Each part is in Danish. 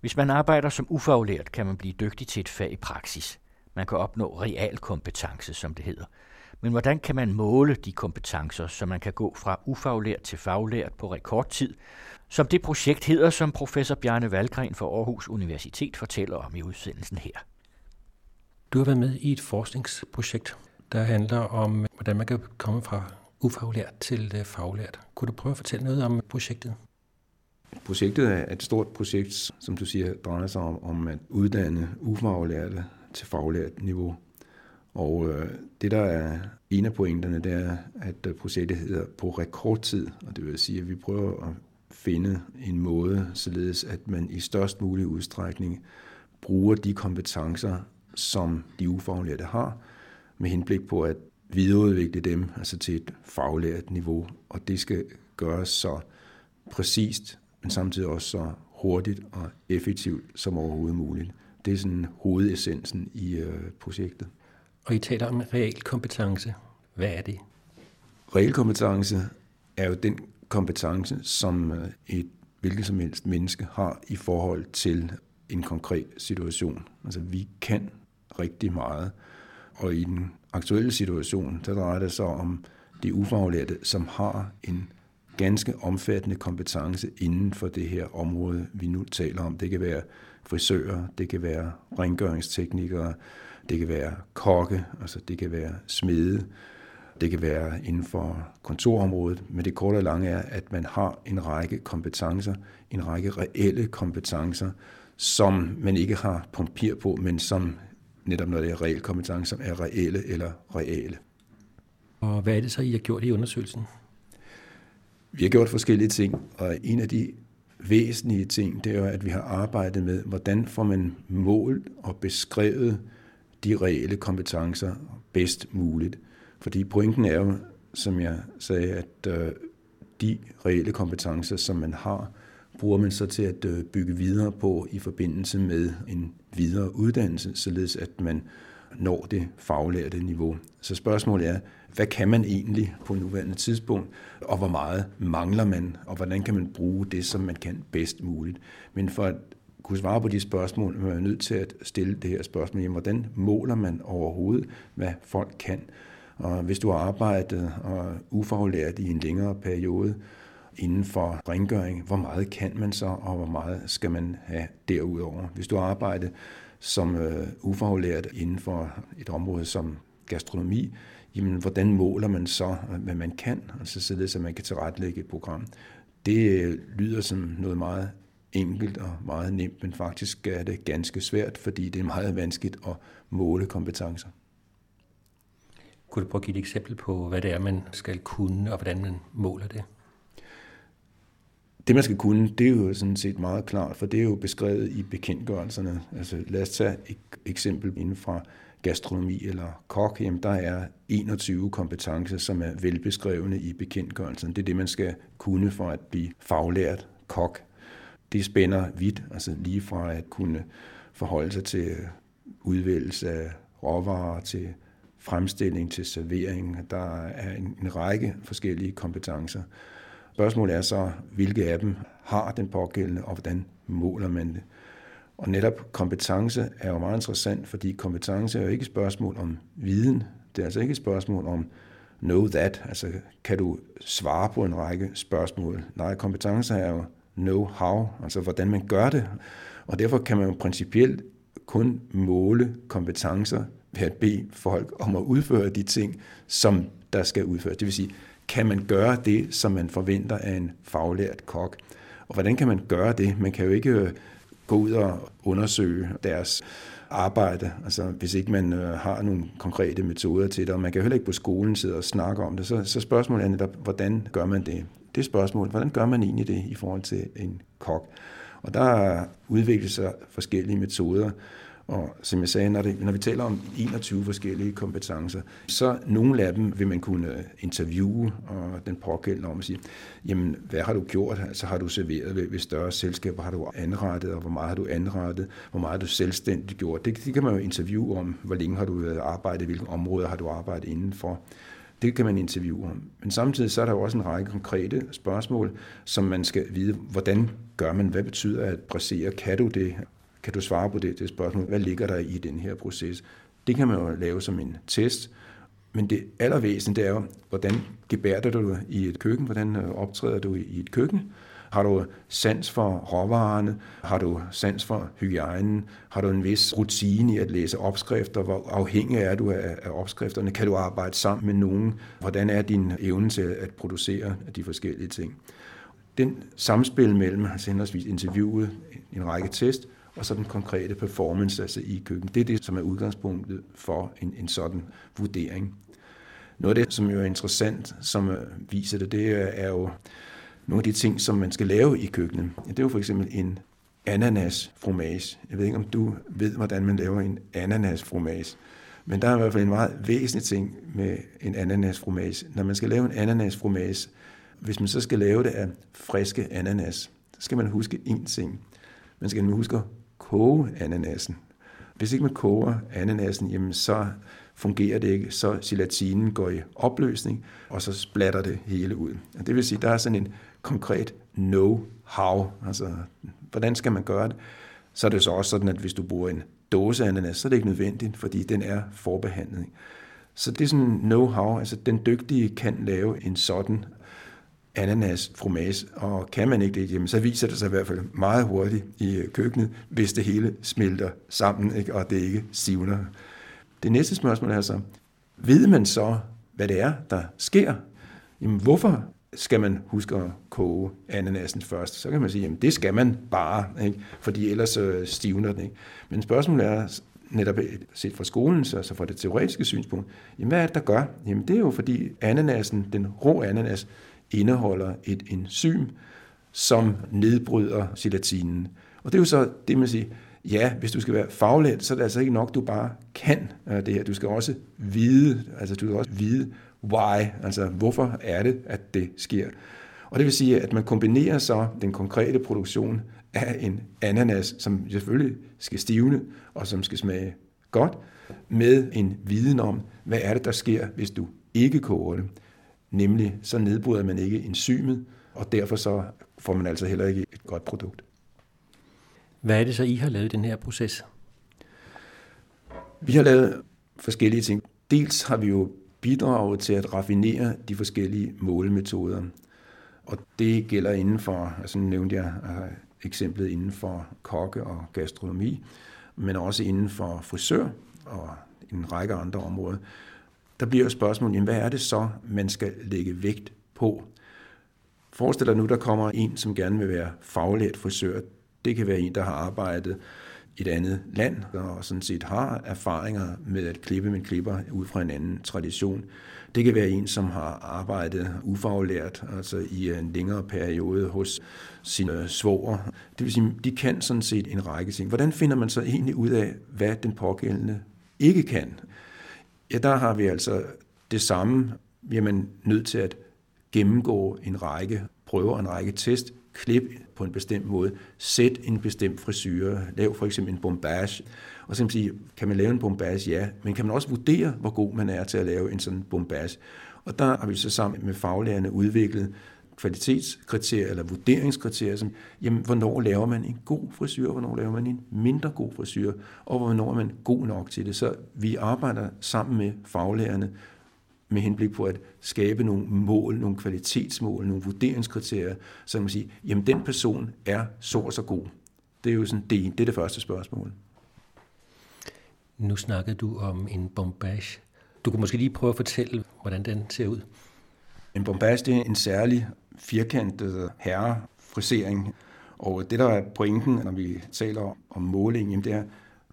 Hvis man arbejder som ufaglært, kan man blive dygtig til et fag i praksis. Man kan opnå realkompetence, som det hedder. Men hvordan kan man måle de kompetencer, så man kan gå fra ufaglært til faglært på rekordtid, som det projekt hedder, som professor Bjarne Valgren fra Aarhus Universitet fortæller om i udsendelsen her. Du har været med i et forskningsprojekt, der handler om, hvordan man kan komme fra ufaglært til øh, faglært. Kunne du prøve at fortælle noget om projektet? Projektet er et stort projekt, som du siger, drejer sig om, om at uddanne ufaglærte til faglært niveau. Og øh, det, der er en af pointerne, det er, at øh, projektet hedder på rekordtid, og det vil sige, at vi prøver at finde en måde, således at man i størst mulig udstrækning bruger de kompetencer, som de ufaglærte har, med henblik på at videreudvikle dem altså til et faglært niveau. Og det skal gøres så præcist, men samtidig også så hurtigt og effektivt som overhovedet muligt. Det er sådan hovedessensen i øh, projektet. Og I taler om real kompetence. Hvad er det? Real kompetence er jo den kompetence, som øh, et hvilket som helst menneske har i forhold til en konkret situation. Altså vi kan rigtig meget, og i den aktuelle situation, der drejer det sig om de ufaglærte, som har en ganske omfattende kompetence inden for det her område, vi nu taler om. Det kan være frisører, det kan være rengøringsteknikere, det kan være kokke, altså det kan være smede, det kan være inden for kontorområdet, men det korte og lange er, at man har en række kompetencer, en række reelle kompetencer, som man ikke har papir på, men som netop når det er reelle kompetencer, er reelle eller reale. Og hvad er det så, I har gjort i undersøgelsen? Vi har gjort forskellige ting, og en af de væsentlige ting, det er jo, at vi har arbejdet med, hvordan får man målt og beskrevet de reelle kompetencer bedst muligt. Fordi pointen er jo, som jeg sagde, at øh, de reelle kompetencer, som man har, bruger man så til at øh, bygge videre på i forbindelse med en videre uddannelse, således at man når det faglærte niveau. Så spørgsmålet er, hvad kan man egentlig på nuværende tidspunkt, og hvor meget mangler man, og hvordan kan man bruge det, som man kan bedst muligt. Men for at kunne svare på de spørgsmål, er nødt til at stille det her spørgsmål, jamen, hvordan måler man overhovedet, hvad folk kan? Og hvis du har arbejdet og ufaglært i en længere periode inden for rengøring, hvor meget kan man så, og hvor meget skal man have derudover? Hvis du har arbejdet som øh, ufaglært inden for et område som gastronomi, jamen hvordan måler man så, øh, hvad man kan, altså således at man kan tilrettelægge et program. Det øh, lyder som noget meget enkelt og meget nemt, men faktisk er det ganske svært, fordi det er meget vanskeligt at måle kompetencer. Kunne du prøve at give et eksempel på, hvad det er, man skal kunne, og hvordan man måler det? Det, man skal kunne, det er jo sådan set meget klart, for det er jo beskrevet i bekendtgørelserne. Altså, lad os tage et eksempel inden fra gastronomi eller kok. Jamen, der er 21 kompetencer, som er velbeskrevne i bekendtgørelsen. Det er det, man skal kunne for at blive faglært kok. Det spænder vidt, altså lige fra at kunne forholde sig til udvælgelse af råvarer, til fremstilling, til servering. Der er en, en række forskellige kompetencer. Spørgsmålet er så, hvilke af dem har den pågældende, og hvordan måler man det? Og netop kompetence er jo meget interessant, fordi kompetence er jo ikke et spørgsmål om viden. Det er altså ikke et spørgsmål om know that, altså kan du svare på en række spørgsmål. Nej, kompetence er jo know how, altså hvordan man gør det. Og derfor kan man jo principielt kun måle kompetencer ved at bede folk om at udføre de ting, som der skal udføres. Det vil sige, kan man gøre det, som man forventer af en faglært kok? Og hvordan kan man gøre det? Man kan jo ikke øh, gå ud og undersøge deres arbejde, altså hvis ikke man øh, har nogle konkrete metoder til det, og man kan heller ikke på skolen sidde og snakke om det, så, så spørgsmålet er netop, hvordan gør man det? Det er spørgsmålet, hvordan gør man egentlig det i forhold til en kok? Og der udvikler sig forskellige metoder, og som jeg sagde, når, det, når vi taler om 21 forskellige kompetencer, så nogle af dem vil man kunne interviewe og den pågældende om at sige, jamen hvad har du gjort? Altså har du serveret ved, ved større selskaber? Har du anrettet, og hvor meget har du anrettet? Hvor meget har du selvstændigt gjort? Det, det kan man jo interviewe om, hvor længe har du arbejdet, hvilke områder har du arbejdet indenfor? Det kan man interviewe om. Men samtidig så er der jo også en række konkrete spørgsmål, som man skal vide, hvordan gør man, hvad betyder at præsere? kan du det, kan du svare på det, det spørgsmål, hvad ligger der i den her proces? Det kan man jo lave som en test, men det allervæsentlige er jo, hvordan gebærder du i et køkken, hvordan øh, optræder du i et køkken, har du sans for råvarerne? Har du sans for hygiejnen? Har du en vis rutine i at læse opskrifter? Hvor afhængig er du af, opskrifterne? Kan du arbejde sammen med nogen? Hvordan er din evne til at producere de forskellige ting? Den samspil mellem altså henholdsvis interviewet, en række test, og så den konkrete performance altså i køkkenet. Det er det, som er udgangspunktet for en, en sådan vurdering. Noget af det, som jo er interessant, som øh, viser det, det er jo nogle af de ting, som man skal lave i køkkenet. Det er jo for eksempel en ananas fromage. Jeg ved ikke, om du ved, hvordan man laver en ananas fromage. Men der er i hvert fald en meget væsentlig ting med en ananas fromage. Når man skal lave en ananas fromage, hvis man så skal lave det af friske ananas, så skal man huske én ting. Man skal huske at koge ananasen. Hvis ikke man koger ananasen, jamen så fungerer det ikke, så gelatinen går i opløsning, og så splatter det hele ud. Det vil sige, der er sådan en konkret know-how, altså hvordan skal man gøre det, så er det så også sådan, at hvis du bruger en dåse ananas, så er det ikke nødvendigt, fordi den er forbehandlet. Så det er sådan know-how, altså den dygtige kan lave en sådan ananas fromage, og kan man ikke det, jamen, så viser det sig i hvert fald meget hurtigt i øh, køkkenet, hvis det hele smelter sammen, ikke, og det ikke sivner. Det næste spørgsmål er så, ved man så, hvad det er, der sker? Jamen, hvorfor skal man huske at koge ananasen først. Så kan man sige, jamen det skal man bare, ikke? fordi ellers øh, stivner den. Ikke? Men spørgsmålet er netop øh, set fra skolen, så så fra det teoretiske synspunkt, jamen hvad er det, der gør? Jamen det er jo fordi ananasen, den rå ananas, indeholder et enzym, som nedbryder gelatinen. Og det er jo så det, man siger, ja, hvis du skal være faglært, så er det altså ikke nok, du bare kan øh, det her. Du skal også vide, altså du skal også vide, why, altså hvorfor er det, at det sker. Og det vil sige, at man kombinerer så den konkrete produktion af en ananas, som selvfølgelig skal stivne og som skal smage godt, med en viden om, hvad er det, der sker, hvis du ikke koger det. Nemlig, så nedbryder man ikke enzymet, og derfor så får man altså heller ikke et godt produkt. Hvad er det så, I har lavet i den her proces? Vi har lavet forskellige ting. Dels har vi jo bidraget til at raffinere de forskellige målemetoder. Og det gælder inden for, altså nævnte jeg uh, eksemplet inden for kokke og gastronomi, men også inden for frisør og en række andre områder. Der bliver jo spørgsmålet, jamen, hvad er det så, man skal lægge vægt på? Forestil dig nu, der kommer en, som gerne vil være faglært frisør. Det kan være en, der har arbejdet et andet land, og sådan set har erfaringer med at klippe med klipper ud fra en anden tradition. Det kan være en, som har arbejdet ufaglært, altså i en længere periode hos sine svoger. Det vil sige, de kan sådan set en række ting. Hvordan finder man så egentlig ud af, hvad den pågældende ikke kan? Ja, der har vi altså det samme. Vi er man nødt til at gennemgå en række prøver, en række test, klip på en bestemt måde, sæt en bestemt frisyre, lav for eksempel en bombage, og så kan man sige, kan man lave en bombage? Ja, men kan man også vurdere, hvor god man er til at lave en sådan bombage? Og der har vi så sammen med faglærerne udviklet kvalitetskriterier eller vurderingskriterier, som, jamen, hvornår laver man en god frisyr, hvornår laver man en mindre god frisyr, og hvornår er man god nok til det. Så vi arbejder sammen med faglærerne med henblik på at skabe nogle mål, nogle kvalitetsmål, nogle vurderingskriterier, så man sige, jamen den person er så og så god. Det er jo sådan, det, det er det første spørgsmål. Nu snakkede du om en bombage. Du kan måske lige prøve at fortælle, hvordan den ser ud. En bombage det er en særlig firkantede herrefrisering. Og det, der er pointen, når vi taler om måling, det er,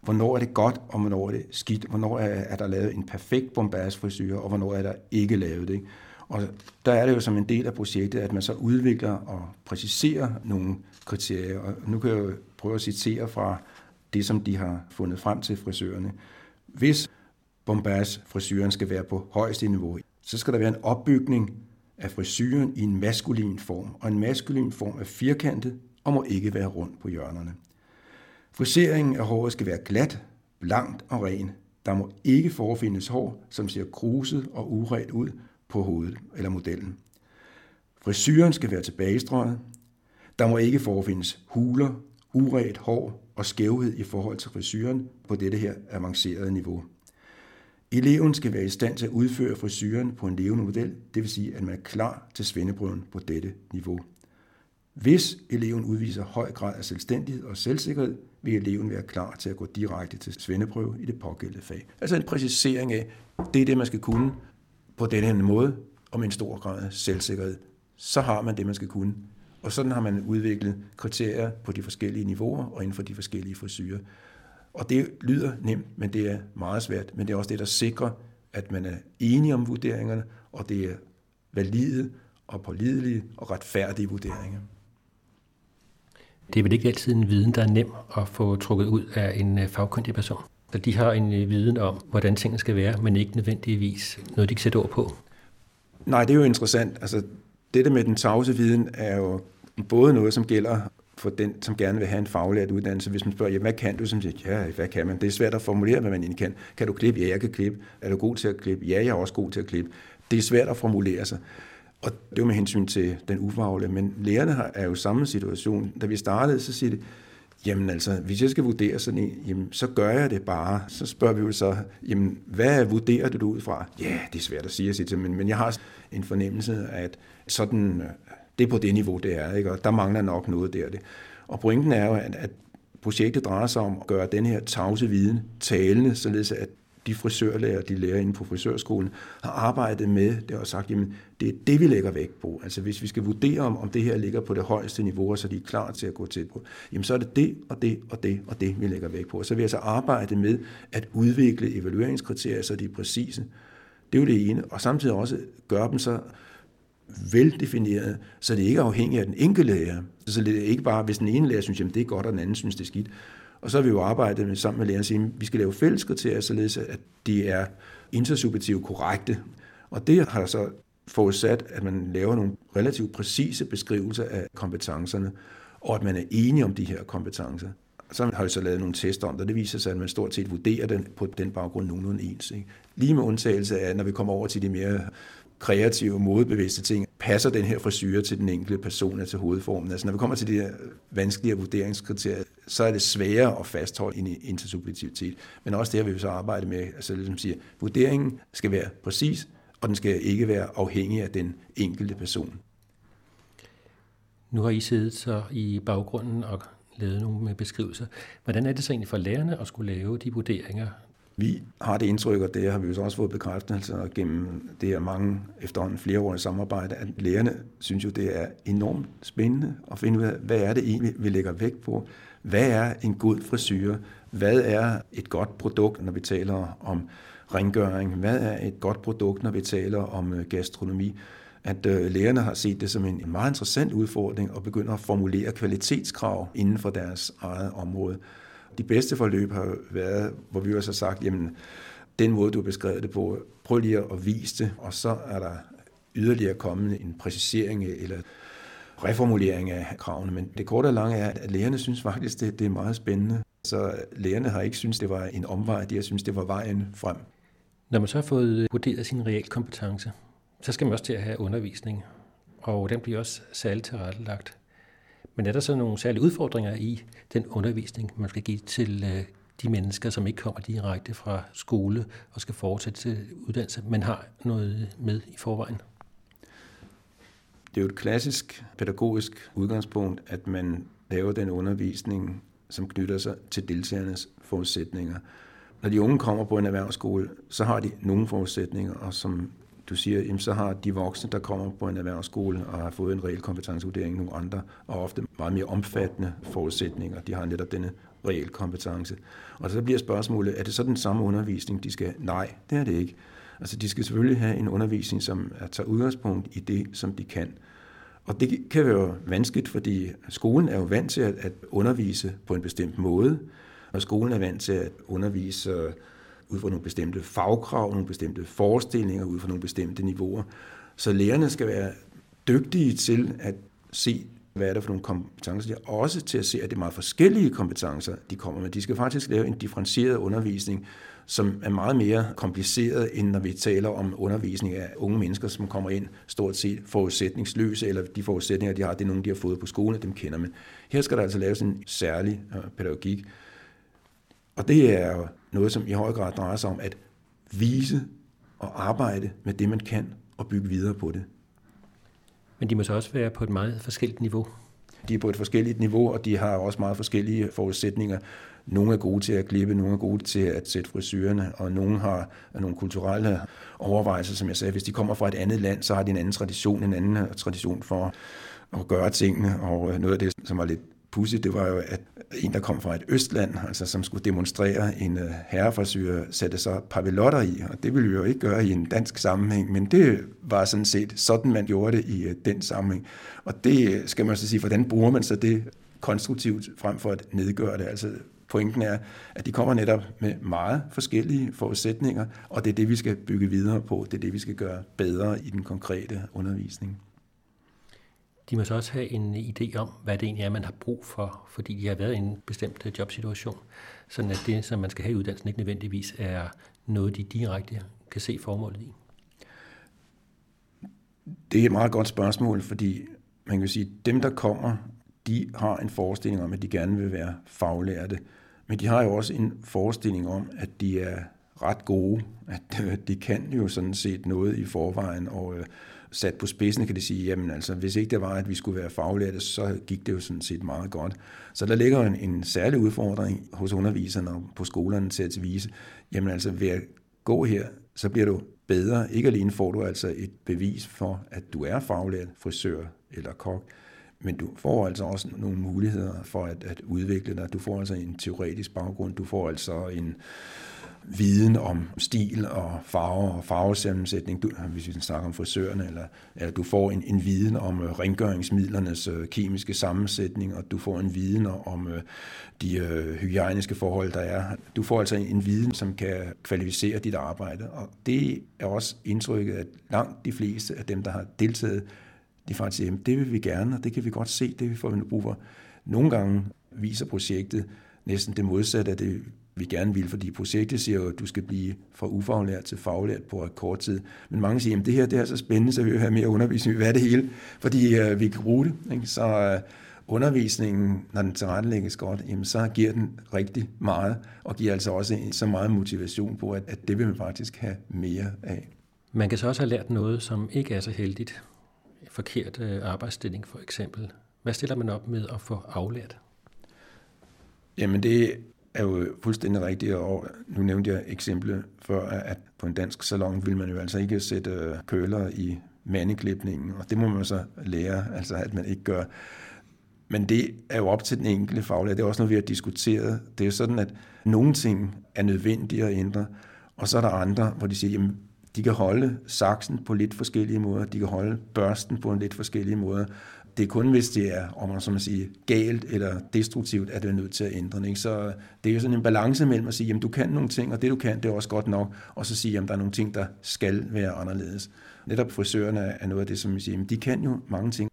hvornår er det godt, og hvornår er det skidt, hvornår er, er der lavet en perfekt bombasfrisyr, og hvornår er der ikke lavet det. Og der er det jo som en del af projektet, at man så udvikler og præciserer nogle kriterier. Og nu kan jeg jo prøve at citere fra det, som de har fundet frem til frisørerne. Hvis bombasfrisyren skal være på højeste niveau, så skal der være en opbygning af frisyren i en maskulin form, og en maskulin form er firkantet og må ikke være rund på hjørnerne. Friseringen af håret skal være glat, blankt og ren. Der må ikke forefindes hår, som ser kruset og uret ud på hovedet eller modellen. Frisyren skal være tilbagestrøget. Der må ikke forefindes huler, uret hår og skævhed i forhold til frisyren på dette her avancerede niveau. Eleven skal være i stand til at udføre frisyren på en levende model, det vil sige, at man er klar til svendeprøven på dette niveau. Hvis eleven udviser høj grad af selvstændighed og selvsikkerhed, vil eleven være klar til at gå direkte til svendeprøve i det pågældende fag. Altså en præcisering af, det er det, man skal kunne på denne måde, og med en stor grad af selvsikkerhed. Så har man det, man skal kunne. Og sådan har man udviklet kriterier på de forskellige niveauer og inden for de forskellige frisyrer. Og det lyder nemt, men det er meget svært. Men det er også det, der sikrer, at man er enige om vurderingerne, og det er valide og pålidelige og retfærdige vurderinger. Det er vel ikke altid en viden, der er nem at få trukket ud af en øh, fagkyndig person. Så de har en øh, viden om, hvordan tingene skal være, men ikke nødvendigvis noget, de kan sætte ord på. Nej, det er jo interessant. Altså, det med den tavse viden er jo både noget, som gælder for den, som gerne vil have en faglært uddannelse. Hvis man spørger, ja, hvad kan du? Så siger ja, hvad kan man? Det er svært at formulere, hvad man egentlig kan. Kan du klippe? Ja, jeg kan klippe. Er du god til at klippe? Ja, jeg er også god til at klippe. Det er svært at formulere sig. Og det var med hensyn til den ufagle. Men lærerne er jo samme situation. Da vi startede, så siger de, jamen altså, hvis jeg skal vurdere sådan en, jamen, så gør jeg det bare. Så spørger vi jo så, jamen, hvad vurderer du ud fra? Ja, det er svært at sige, jeg siger til, men, men jeg har en fornemmelse af, at sådan, øh, det er på det niveau, det er, ikke? og der mangler nok noget der. Det. Og pointen er jo, at, at projektet drejer sig om at gøre den her tavse viden talende, således at de frisørlærer, de lærer inde på frisørskolen, har arbejdet med det og sagt, jamen det er det, vi lægger vægt på. Altså hvis vi skal vurdere, om, om det her ligger på det højeste niveau, så de er klar til at gå til på, jamen så er det det og det og det og det, vi lægger vægt på. Og så vil jeg så arbejde med at udvikle evalueringskriterier, så de er præcise. Det er jo det ene. Og samtidig også gøre dem så veldefineret, så det ikke er afhængigt af den enkelte lærer. Så det er ikke bare, hvis den ene lærer synes, at det er godt, og den anden synes, det er skidt. Og så har vi jo arbejdet med, sammen med lærerne, at vi skal lave fælles kriterier, således at de er intersubjektivt korrekte. Og det har så forudsat, at man laver nogle relativt præcise beskrivelser af kompetencerne, og at man er enige om de her kompetencer. Så har vi så lavet nogle tester om det, og det viser sig, at man stort set vurderer den på den baggrund nogenlunde ens. Ikke? Lige med undtagelse af, når vi kommer over til de mere kreative, modebevidste ting, passer den her frisyr til den enkelte person og til hovedformen. Altså når vi kommer til de her vanskelige vurderingskriterier, så er det sværere at fastholde en intersubjektivitet. Men også det her vil vi så arbejde med, altså ligesom siger, vurderingen skal være præcis, og den skal ikke være afhængig af den enkelte person. Nu har I siddet så i baggrunden og lavet nogle beskrivelser. Hvordan er det så egentlig for lærerne at skulle lave de vurderinger? Vi har det indtryk, og det har vi jo også fået bekræftelse gennem det her mange efterhånden flereårige samarbejde, at lærerne synes jo, det er enormt spændende at finde ud af, hvad er det egentlig, vi lægger vægt på? Hvad er en god frisyr? Hvad er et godt produkt, når vi taler om rengøring? Hvad er et godt produkt, når vi taler om øh, gastronomi? At øh, lærerne har set det som en meget interessant udfordring og begynder at formulere kvalitetskrav inden for deres eget område. De bedste forløb har været, hvor vi også har sagt, jamen, den måde, du har beskrevet det på, prøv lige at vise det, og så er der yderligere kommet en præcisering eller reformulering af kravene. Men det korte og lange er, at lærerne synes faktisk, det, det er meget spændende. Så lærerne har ikke synes det var en omvej, de har synes det var vejen frem. Når man så har fået vurderet sin realkompetence, så skal man også til at have undervisning, og den bliver også særligt tilrettelagt. Men er der så nogle særlige udfordringer i den undervisning, man skal give til øh, de mennesker, som ikke kommer direkte fra skole og skal fortsætte til uddannelse, men har noget med i forvejen? Det er jo et klassisk pædagogisk udgangspunkt, at man laver den undervisning, som knytter sig til deltagernes forudsætninger. Når de unge kommer på en erhvervsskole, så har de nogle forudsætninger, og som du siger, jamen, så har de voksne, der kommer på en erhvervsskole og har fået en reel kompetencevurdering, nogle andre, og ofte meget mere omfattende forudsætninger. De har netop denne reel kompetence. Og så bliver spørgsmålet, er det så den samme undervisning, de skal? Nej, det er det ikke. Altså, de skal selvfølgelig have en undervisning, som tager udgangspunkt i det, som de kan. Og det kan være vanskeligt, fordi skolen er jo vant til at, undervise på en bestemt måde, og skolen er vant til at undervise ud fra nogle bestemte fagkrav, nogle bestemte forestillinger, ud fra nogle bestemte niveauer. Så lærerne skal være dygtige til at se hvad er der for nogle kompetencer, de har, også til at se, at det er meget forskellige kompetencer, de kommer med. De skal faktisk lave en differentieret undervisning, som er meget mere kompliceret, end når vi taler om undervisning af unge mennesker, som kommer ind stort set forudsætningsløse, eller de forudsætninger, de har, det er nogle, de har fået på skolen, dem kender man. Her skal der altså laves en særlig øh, pædagogik. Og det er jo noget, som i høj grad drejer sig om at vise og arbejde med det, man kan, og bygge videre på det. Men de må så også være på et meget forskelligt niveau. De er på et forskelligt niveau, og de har også meget forskellige forudsætninger. Nogle er gode til at klippe, nogle er gode til at sætte frisyrerne, og nogle har nogle kulturelle overvejelser, som jeg sagde. Hvis de kommer fra et andet land, så har de en anden tradition, en anden tradition for at gøre tingene, og noget af det, som var lidt pudsigt, det var jo, at en, der kom fra et østland, altså som skulle demonstrere en øh, herrefrisyr, satte så pavelotter i, og det ville vi jo ikke gøre i en dansk sammenhæng, men det var sådan set sådan, man gjorde det i øh, den sammenhæng. Og det øh, skal man så sige, hvordan bruger man så det konstruktivt frem for at nedgøre det? Altså pointen er, at de kommer netop med meget forskellige forudsætninger, og det er det, vi skal bygge videre på. Det er det, vi skal gøre bedre i den konkrete undervisning. De må så også have en idé om, hvad det egentlig er, man har brug for, fordi de har været i en bestemt øh, jobsituation, sådan at det, som man skal have i uddannelsen, ikke nødvendigvis er noget, de direkte kan se formålet i. Det er et meget godt spørgsmål, fordi man kan sige, at dem, der kommer, de har en forestilling om, at de gerne vil være faglærte, men de har jo også en forestilling om, at de er ret gode, at øh, de kan jo sådan set noget i forvejen, og øh, sat på spidsen kan de sige, jamen altså, hvis ikke det var, at vi skulle være faglærte, så gik det jo sådan set meget godt. Så der ligger en, en særlig udfordring hos underviserne og på skolerne til at vise, jamen altså, ved at gå her, så bliver du bedre. Ikke alene får du altså et bevis for, at du er faglært frisør eller kok, men du får altså også nogle muligheder for at, at udvikle dig. Du får altså en teoretisk baggrund, du får altså en viden om stil og farver og farvesammensætning, du, hvis vi snakker om frisørerne, eller, eller du får en, en viden om uh, rengøringsmidlernes uh, kemiske sammensætning, og du får en viden om uh, de uh, hygiejniske forhold, der er. Du får altså en, en viden, som kan kvalificere dit arbejde, og det er også indtrykket, at langt de fleste af dem, der har deltaget, de faktisk siger, det vil vi gerne, og det kan vi godt se, det vi får brug for. Nogle gange viser projektet næsten det modsatte af det, vi gerne vil, fordi projektet siger jo, at du skal blive fra ufaglært til faglært på kort tid. Men mange siger, at det her det er så spændende, så vi vil have mere undervisning, Hvad er det hele, fordi øh, vi kan bruge det. Ikke? Så øh, undervisningen, når den tilrettelægges godt, jamen, så giver den rigtig meget, og giver altså også så meget motivation på, at, at det vil man faktisk have mere af. Man kan så også have lært noget, som ikke er så heldigt. Forkert øh, arbejdsstilling for eksempel. Hvad stiller man op med at få aflært? Jamen det er jo fuldstændig rigtigt, og nu nævnte jeg eksemplet før, at på en dansk salon vil man jo altså ikke sætte øh, køler i mandeklipningen, og det må man så lære, altså at man ikke gør. Men det er jo op til den enkelte faglærer. Det er også noget, vi har diskuteret. Det er jo sådan, at nogle ting er nødvendige at ændre, og så er der andre, hvor de siger, jamen, de kan holde saksen på lidt forskellige måder, de kan holde børsten på en lidt forskellige måder, det er kun, hvis det er, om man så må sige, galt eller destruktivt, at det er nødt til at ændre den. Ikke? Så det er jo sådan en balance mellem at sige, at du kan nogle ting, og det du kan, det er også godt nok, og så sige, at der er nogle ting, der skal være anderledes. Netop frisørerne er noget af det, som vi siger, at de kan jo mange ting.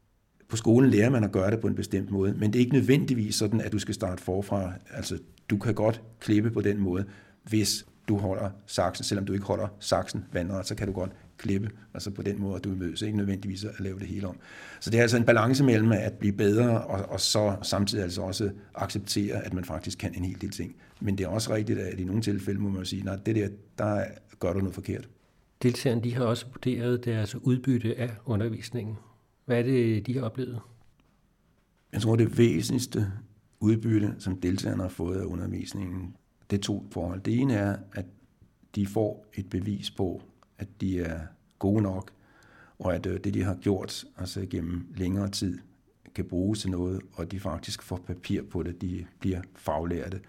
På skolen lærer man at gøre det på en bestemt måde, men det er ikke nødvendigvis sådan, at du skal starte forfra. Altså, du kan godt klippe på den måde, hvis du holder saksen, selvom du ikke holder saksen vandret, så kan du godt klippe, altså på den måde, at du er ikke nødvendigvis at lave det hele om. Så det er altså en balance mellem at blive bedre, og, og så samtidig altså også acceptere, at man faktisk kan en hel del ting. Men det er også rigtigt, at i nogle tilfælde må man sige, nej, det der, der gør du noget forkert. Deltagerne de har også vurderet deres udbytte af undervisningen. Hvad er det, de har oplevet? Jeg tror, det væsentligste udbytte, som deltagerne har fået af undervisningen, det er to forhold. Det ene er, at de får et bevis på, at de er gode nok, og at øh, det, de har gjort altså gennem længere tid, kan bruges til noget, og de faktisk får papir på det, de bliver faglærte.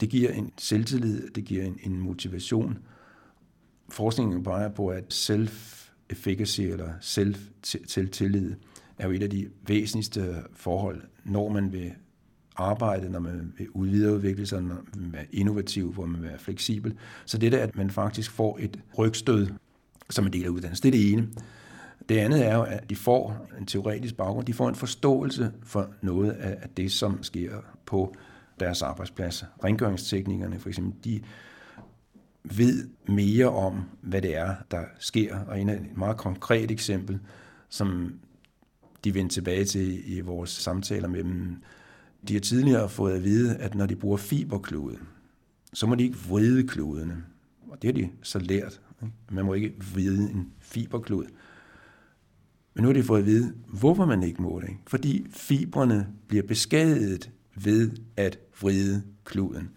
Det giver en selvtillid, det giver en, en motivation. Forskningen peger på, at self-efficacy eller self-tillid er jo et af de væsentligste forhold, når man vil arbejde, når man vil videreudvikle sig, når man vil være innovativ, hvor man vil være fleksibel. Så det der, at man faktisk får et rygstød som en del af uddannelsen, det er det ene. Det andet er jo, at de får en teoretisk baggrund, de får en forståelse for noget af det, som sker på deres arbejdsplads. Rengøringsteknikerne for eksempel, de ved mere om, hvad det er, der sker. Og en af et meget konkret eksempel, som de vendte tilbage til i vores samtaler med dem, de har tidligere fået at vide, at når de bruger fiberklude, så må de ikke vride kludene. Og det har de så lært. Ikke? Man må ikke vride en fiberklud. Men nu har de fået at vide, hvorfor man ikke må det. Ikke? Fordi fibrene bliver beskadiget ved at vride kluden.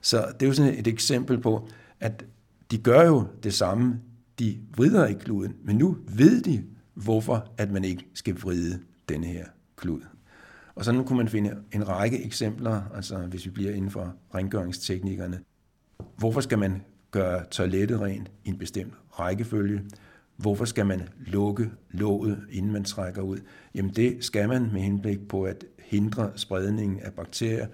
Så det er jo sådan et eksempel på, at de gør jo det samme. De vrider ikke kluden, men nu ved de, hvorfor at man ikke skal vride denne her klud. Og sådan kunne man finde en række eksempler, altså hvis vi bliver inden for rengøringsteknikkerne. Hvorfor skal man gøre toilettet rent i en bestemt rækkefølge? Hvorfor skal man lukke låget, inden man trækker ud? Jamen det skal man med henblik på at hindre spredningen af bakterier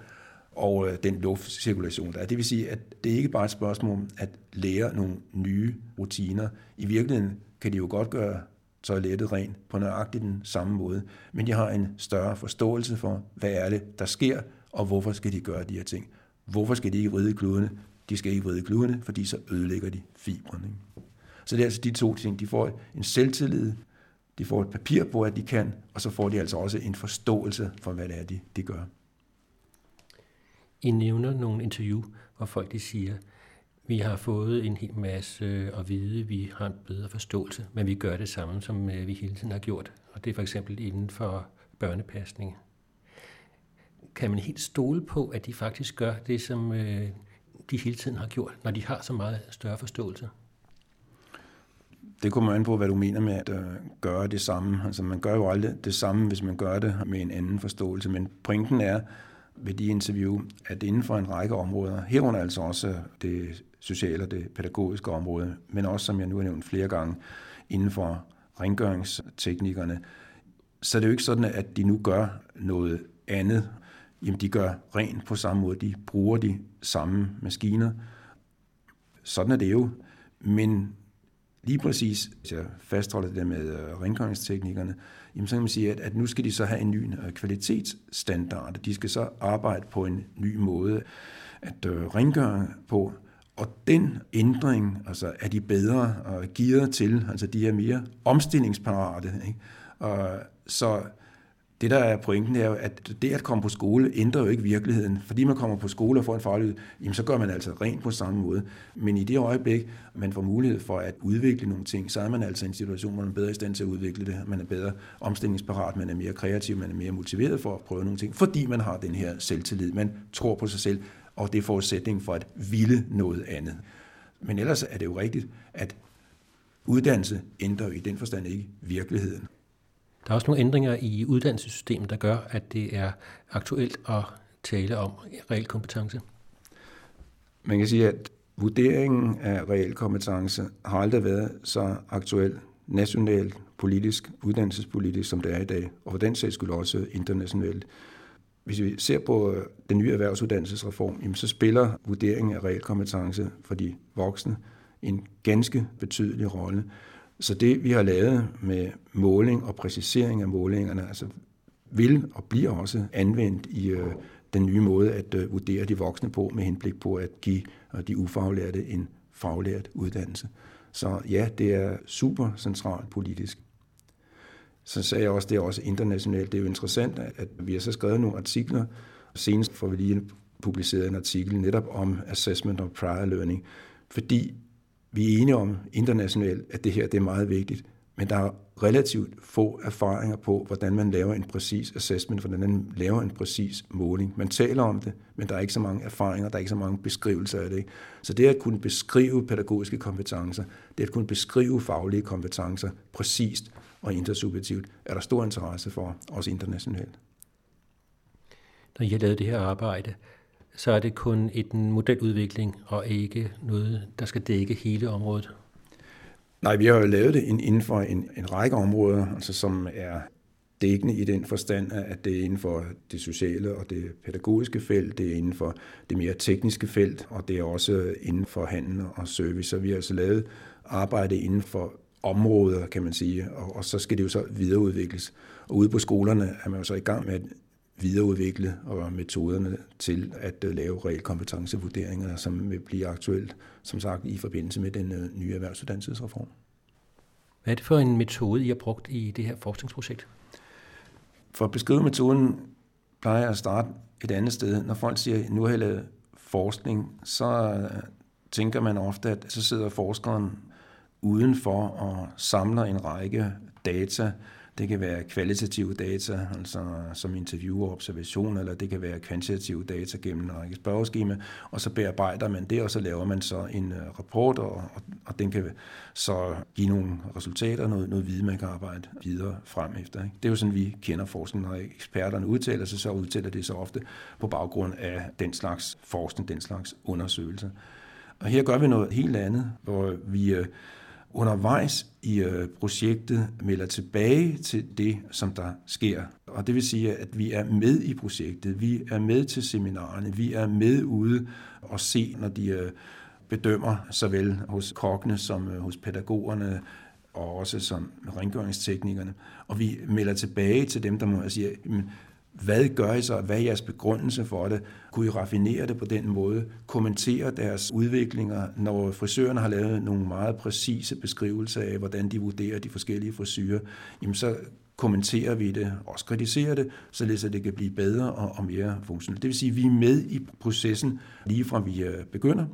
og øh, den luftcirkulation, der er. Det vil sige, at det ikke bare et spørgsmål om at lære nogle nye rutiner. I virkeligheden kan de jo godt gøre toilettet rent på nøjagtigt den samme måde, men de har en større forståelse for, hvad er det, der sker, og hvorfor skal de gøre de her ting. Hvorfor skal de ikke vride kludene? De skal ikke vride kludene, fordi så ødelægger de fibrene. Så det er altså de to ting. De får en selvtillid, de får et papir på, at de kan, og så får de altså også en forståelse for, hvad det er, de, de gør. I nævner nogle interview, hvor folk de siger, vi har fået en hel masse at vide, vi har en bedre forståelse, men vi gør det samme, som øh, vi hele tiden har gjort. Og det er for eksempel inden for børnepasning. Kan man helt stole på, at de faktisk gør det, som øh, de hele tiden har gjort, når de har så meget større forståelse? Det kommer an på, hvad du mener med at øh, gøre det samme. Altså, man gør jo aldrig det samme, hvis man gør det med en anden forståelse. Men pointen er ved de interview, at inden for en række områder, herunder altså også det sociale og det pædagogiske område, men også, som jeg nu har nævnt flere gange, inden for rengøringsteknikkerne. så er det jo ikke sådan, at de nu gør noget andet. Jamen, de gør rent på samme måde. De bruger de samme maskiner. Sådan er det jo. Men lige præcis, hvis jeg fastholder det der med øh, rengøringsteknikkerne, jamen så kan man sige, at, at nu skal de så have en ny øh, kvalitetsstandard. De skal så arbejde på en ny måde at øh, rengøre på. Og den ændring, altså er de bedre og gearet til, altså de er mere omstillingsparate. Ikke? Og så det, der er pointen, er jo, at det at komme på skole ændrer jo ikke virkeligheden. Fordi man kommer på skole og får en faglighed, jamen så gør man altså rent på samme måde. Men i det øjeblik, man får mulighed for at udvikle nogle ting, så er man altså i en situation, hvor man er bedre i stand til at udvikle det. Man er bedre omstillingsparat, man er mere kreativ, man er mere motiveret for at prøve nogle ting, fordi man har den her selvtillid. Man tror på sig selv, og det er forudsætning for at ville noget andet. Men ellers er det jo rigtigt, at uddannelse ændrer jo i den forstand ikke virkeligheden. Der er også nogle ændringer i uddannelsessystemet, der gør, at det er aktuelt at tale om reel kompetence. Man kan sige, at vurderingen af reel kompetence har aldrig været så aktuel nationalt, politisk, uddannelsespolitisk, som det er i dag, og for den sags skulle også internationalt. Hvis vi ser på øh, den nye erhvervsuddannelsesreform, så spiller vurderingen af reel kompetence for de voksne en ganske betydelig rolle. Så det, vi har lavet med måling og præcisering af målingerne, altså vil og bliver også anvendt i øh, den nye måde at øh, vurdere de voksne på med henblik på at give øh, de ufaglærte en faglært uddannelse. Så ja, det er super centralt politisk. Så sagde jeg også, det er også internationalt. Det er jo interessant, at vi har så skrevet nogle artikler. Senest får vi lige publiceret en artikel netop om assessment of prior learning, fordi vi er enige om internationalt, at det her det er meget vigtigt, men der er relativt få erfaringer på, hvordan man laver en præcis assessment, hvordan man laver en præcis måling. Man taler om det, men der er ikke så mange erfaringer, der er ikke så mange beskrivelser af det. Så det at kunne beskrive pædagogiske kompetencer, det at kunne beskrive faglige kompetencer præcist og intersubjektivt, er der stor interesse for, også internationalt. Når I har lavet det her arbejde, så er det kun en modeludvikling og ikke noget, der skal dække hele området? Nej, vi har jo lavet det inden for en, en række områder, altså som er dækkende i den forstand, at det er inden for det sociale og det pædagogiske felt, det er inden for det mere tekniske felt, og det er også inden for handel og service. Så vi har altså lavet arbejde inden for områder, kan man sige, og, og så skal det jo så videreudvikles. Og ude på skolerne er man jo så i gang med at videreudvikle og metoderne til at øh, lave realkompetencevurderinger, som vil blive aktuelt, som sagt, i forbindelse med den øh, nye erhvervsuddannelsesreform. Hvad er det for en metode, I har brugt i det her forskningsprojekt? For at beskrive metoden, plejer jeg at starte et andet sted. Når folk siger, nu har jeg lavet forskning, så øh, tænker man ofte, at så sidder forskeren udenfor og samler en række data, det kan være kvalitative data, altså som interview og observation, eller det kan være kvantitative data gennem en række spørgeskema, og så bearbejder man det, og så laver man så en øh, rapport, og, og den kan så give nogle resultater, noget, noget viden, man kan arbejde videre frem efter. Ikke? Det er jo sådan, vi kender forskning, når eksperterne udtaler sig, så udtaler det så ofte på baggrund af den slags forskning, den slags undersøgelser. Og her gør vi noget helt andet, hvor vi øh, undervejs i øh, projektet melder tilbage til det, som der sker. Og det vil sige, at vi er med i projektet, vi er med til seminarerne, vi er med ude og se, når de øh, bedømmer såvel hos kokkene som øh, hos pædagogerne, og også som rengøringsteknikerne. Og vi melder tilbage til dem, der må sige, hvad gør I så? Hvad er jeres begrundelse for det? Kunne I raffinere det på den måde? Kommentere deres udviklinger, når frisørerne har lavet nogle meget præcise beskrivelser af, hvordan de vurderer de forskellige frisyrer, jamen så kommenterer vi det, også kritiserer det, således at det kan blive bedre og, mere funktionelt. Det vil sige, at vi er med i processen lige fra vi øh, begynder.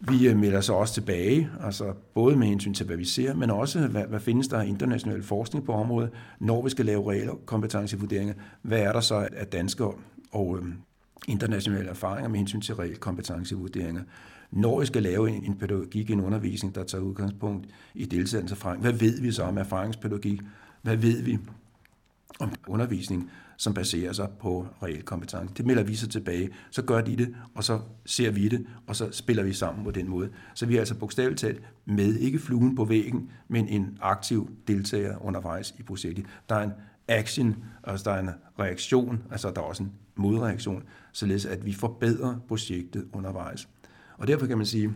Vi øh, melder så også tilbage, altså både med hensyn til, hvad vi ser, men også, hvad, hvad findes der af international forskning på området, når vi skal lave reelle kompetencevurderinger. Hvad er der så af danske og øh, internationale erfaringer med hensyn til reelle kompetencevurderinger? Når vi skal lave en, en pædagogik, en undervisning, der tager udgangspunkt i deltagelse erfaring, hvad ved vi så om erfaringspædagogik? Hvad ved vi om undervisning? Som baserer sig på reel kompetence. Det melder vi så tilbage, så gør de det, og så ser vi det, og så spiller vi sammen på den måde. Så vi er altså bogstaveligt talt med, ikke fluen på væggen, men en aktiv deltager undervejs i projektet. Der er en action, altså der er en reaktion, altså der er også en modreaktion, således at vi forbedrer projektet undervejs. Og derfor kan man sige,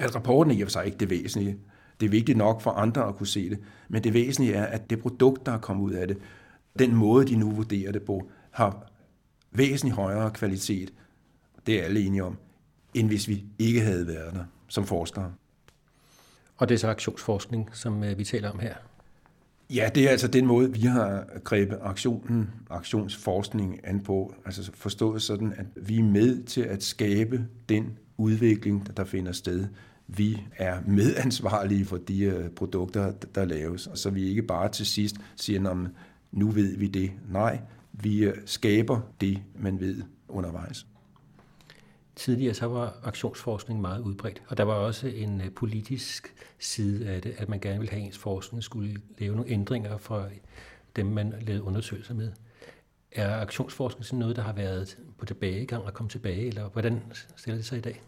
at rapporten i og for sig ikke det væsentlige. Det er vigtigt nok for andre at kunne se det, men det væsentlige er, at det produkt, der er kommet ud af det, den måde, de nu vurderer det på, har væsentligt højere kvalitet, det er alle enige om, end hvis vi ikke havde været der som forskere. Og det er så aktionsforskning, som øh, vi taler om her? Ja, det er altså den måde, vi har grebet aktionen, aktionsforskning an på. Altså forstået sådan, at vi er med til at skabe den udvikling, der finder sted. Vi er medansvarlige for de øh, produkter, der laves, så vi ikke bare til sidst siger, at nu ved vi det. Nej, vi øh, skaber det, man ved undervejs. Tidligere så var aktionsforskning meget udbredt, og der var også en øh, politisk side af det, at man gerne ville have ens forskning skulle lave nogle ændringer for dem, man lavede undersøgelser med. Er aktionsforskning sådan noget, der har været på tilbagegang og kommet tilbage, eller hvordan stiller det sig i dag?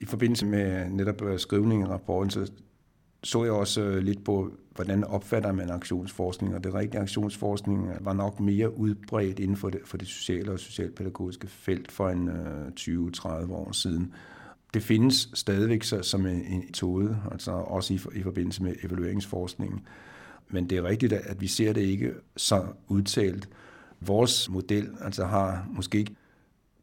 I forbindelse med netop øh, skrivningen af rapporten, så så jeg også øh, lidt på, hvordan opfatter man aktionsforskning, og det rigtige aktionsforskning øh, var nok mere udbredt inden for det, for det sociale og socialpædagogiske felt for en øh, 20-30 år siden. Det findes stadigvæk så, som en, en metode, altså også i, i forbindelse med evalueringsforskningen. Men det er rigtigt, at vi ser det ikke så udtalt. Vores model altså har måske ikke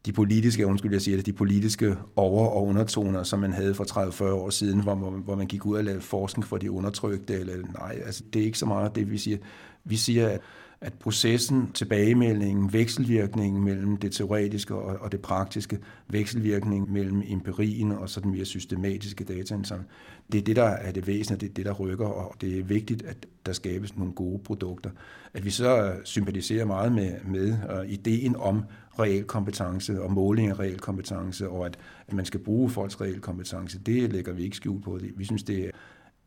de politiske, undskyld, jeg siger det, de politiske over- og undertoner, som man havde for 30-40 år siden, hvor, man, hvor man gik ud og lavede forskning for de undertrykte, eller nej, altså det er ikke så meget det, vi siger. Vi siger, at, at processen, tilbagemeldingen, vekselvirkningen mellem det teoretiske og, og det praktiske, vekselvirkningen mellem empirien og så den mere systematiske dataindsamling, det er det, der er det væsentlige, det er det, der rykker, og det er vigtigt, at der skabes nogle gode produkter. At vi så sympatiserer meget med, med uh, ideen om realkompetence og måling af realkompetence, og at, at man skal bruge folks realkompetence, det lægger vi ikke skjul på. Vi synes, det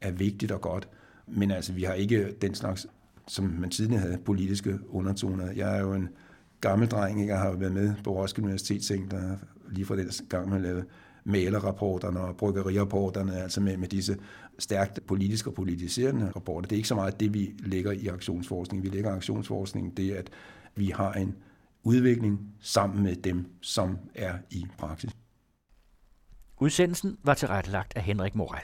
er vigtigt og godt, men altså, vi har ikke den slags, som man tidligere havde, politiske undertoner. Jeg er jo en gammel dreng, jeg har været med på Roskilde Universitetscenter lige fra den gang, man lavede malerrapporterne og bryggerirapporterne, altså med, med disse stærkt politiske og politiserende rapporter. Det er ikke så meget det, vi lægger i aktionsforskning. Vi lægger aktionsforskning, det at vi har en udvikling sammen med dem, som er i praksis. Udsendelsen var tilrettelagt af Henrik Moral.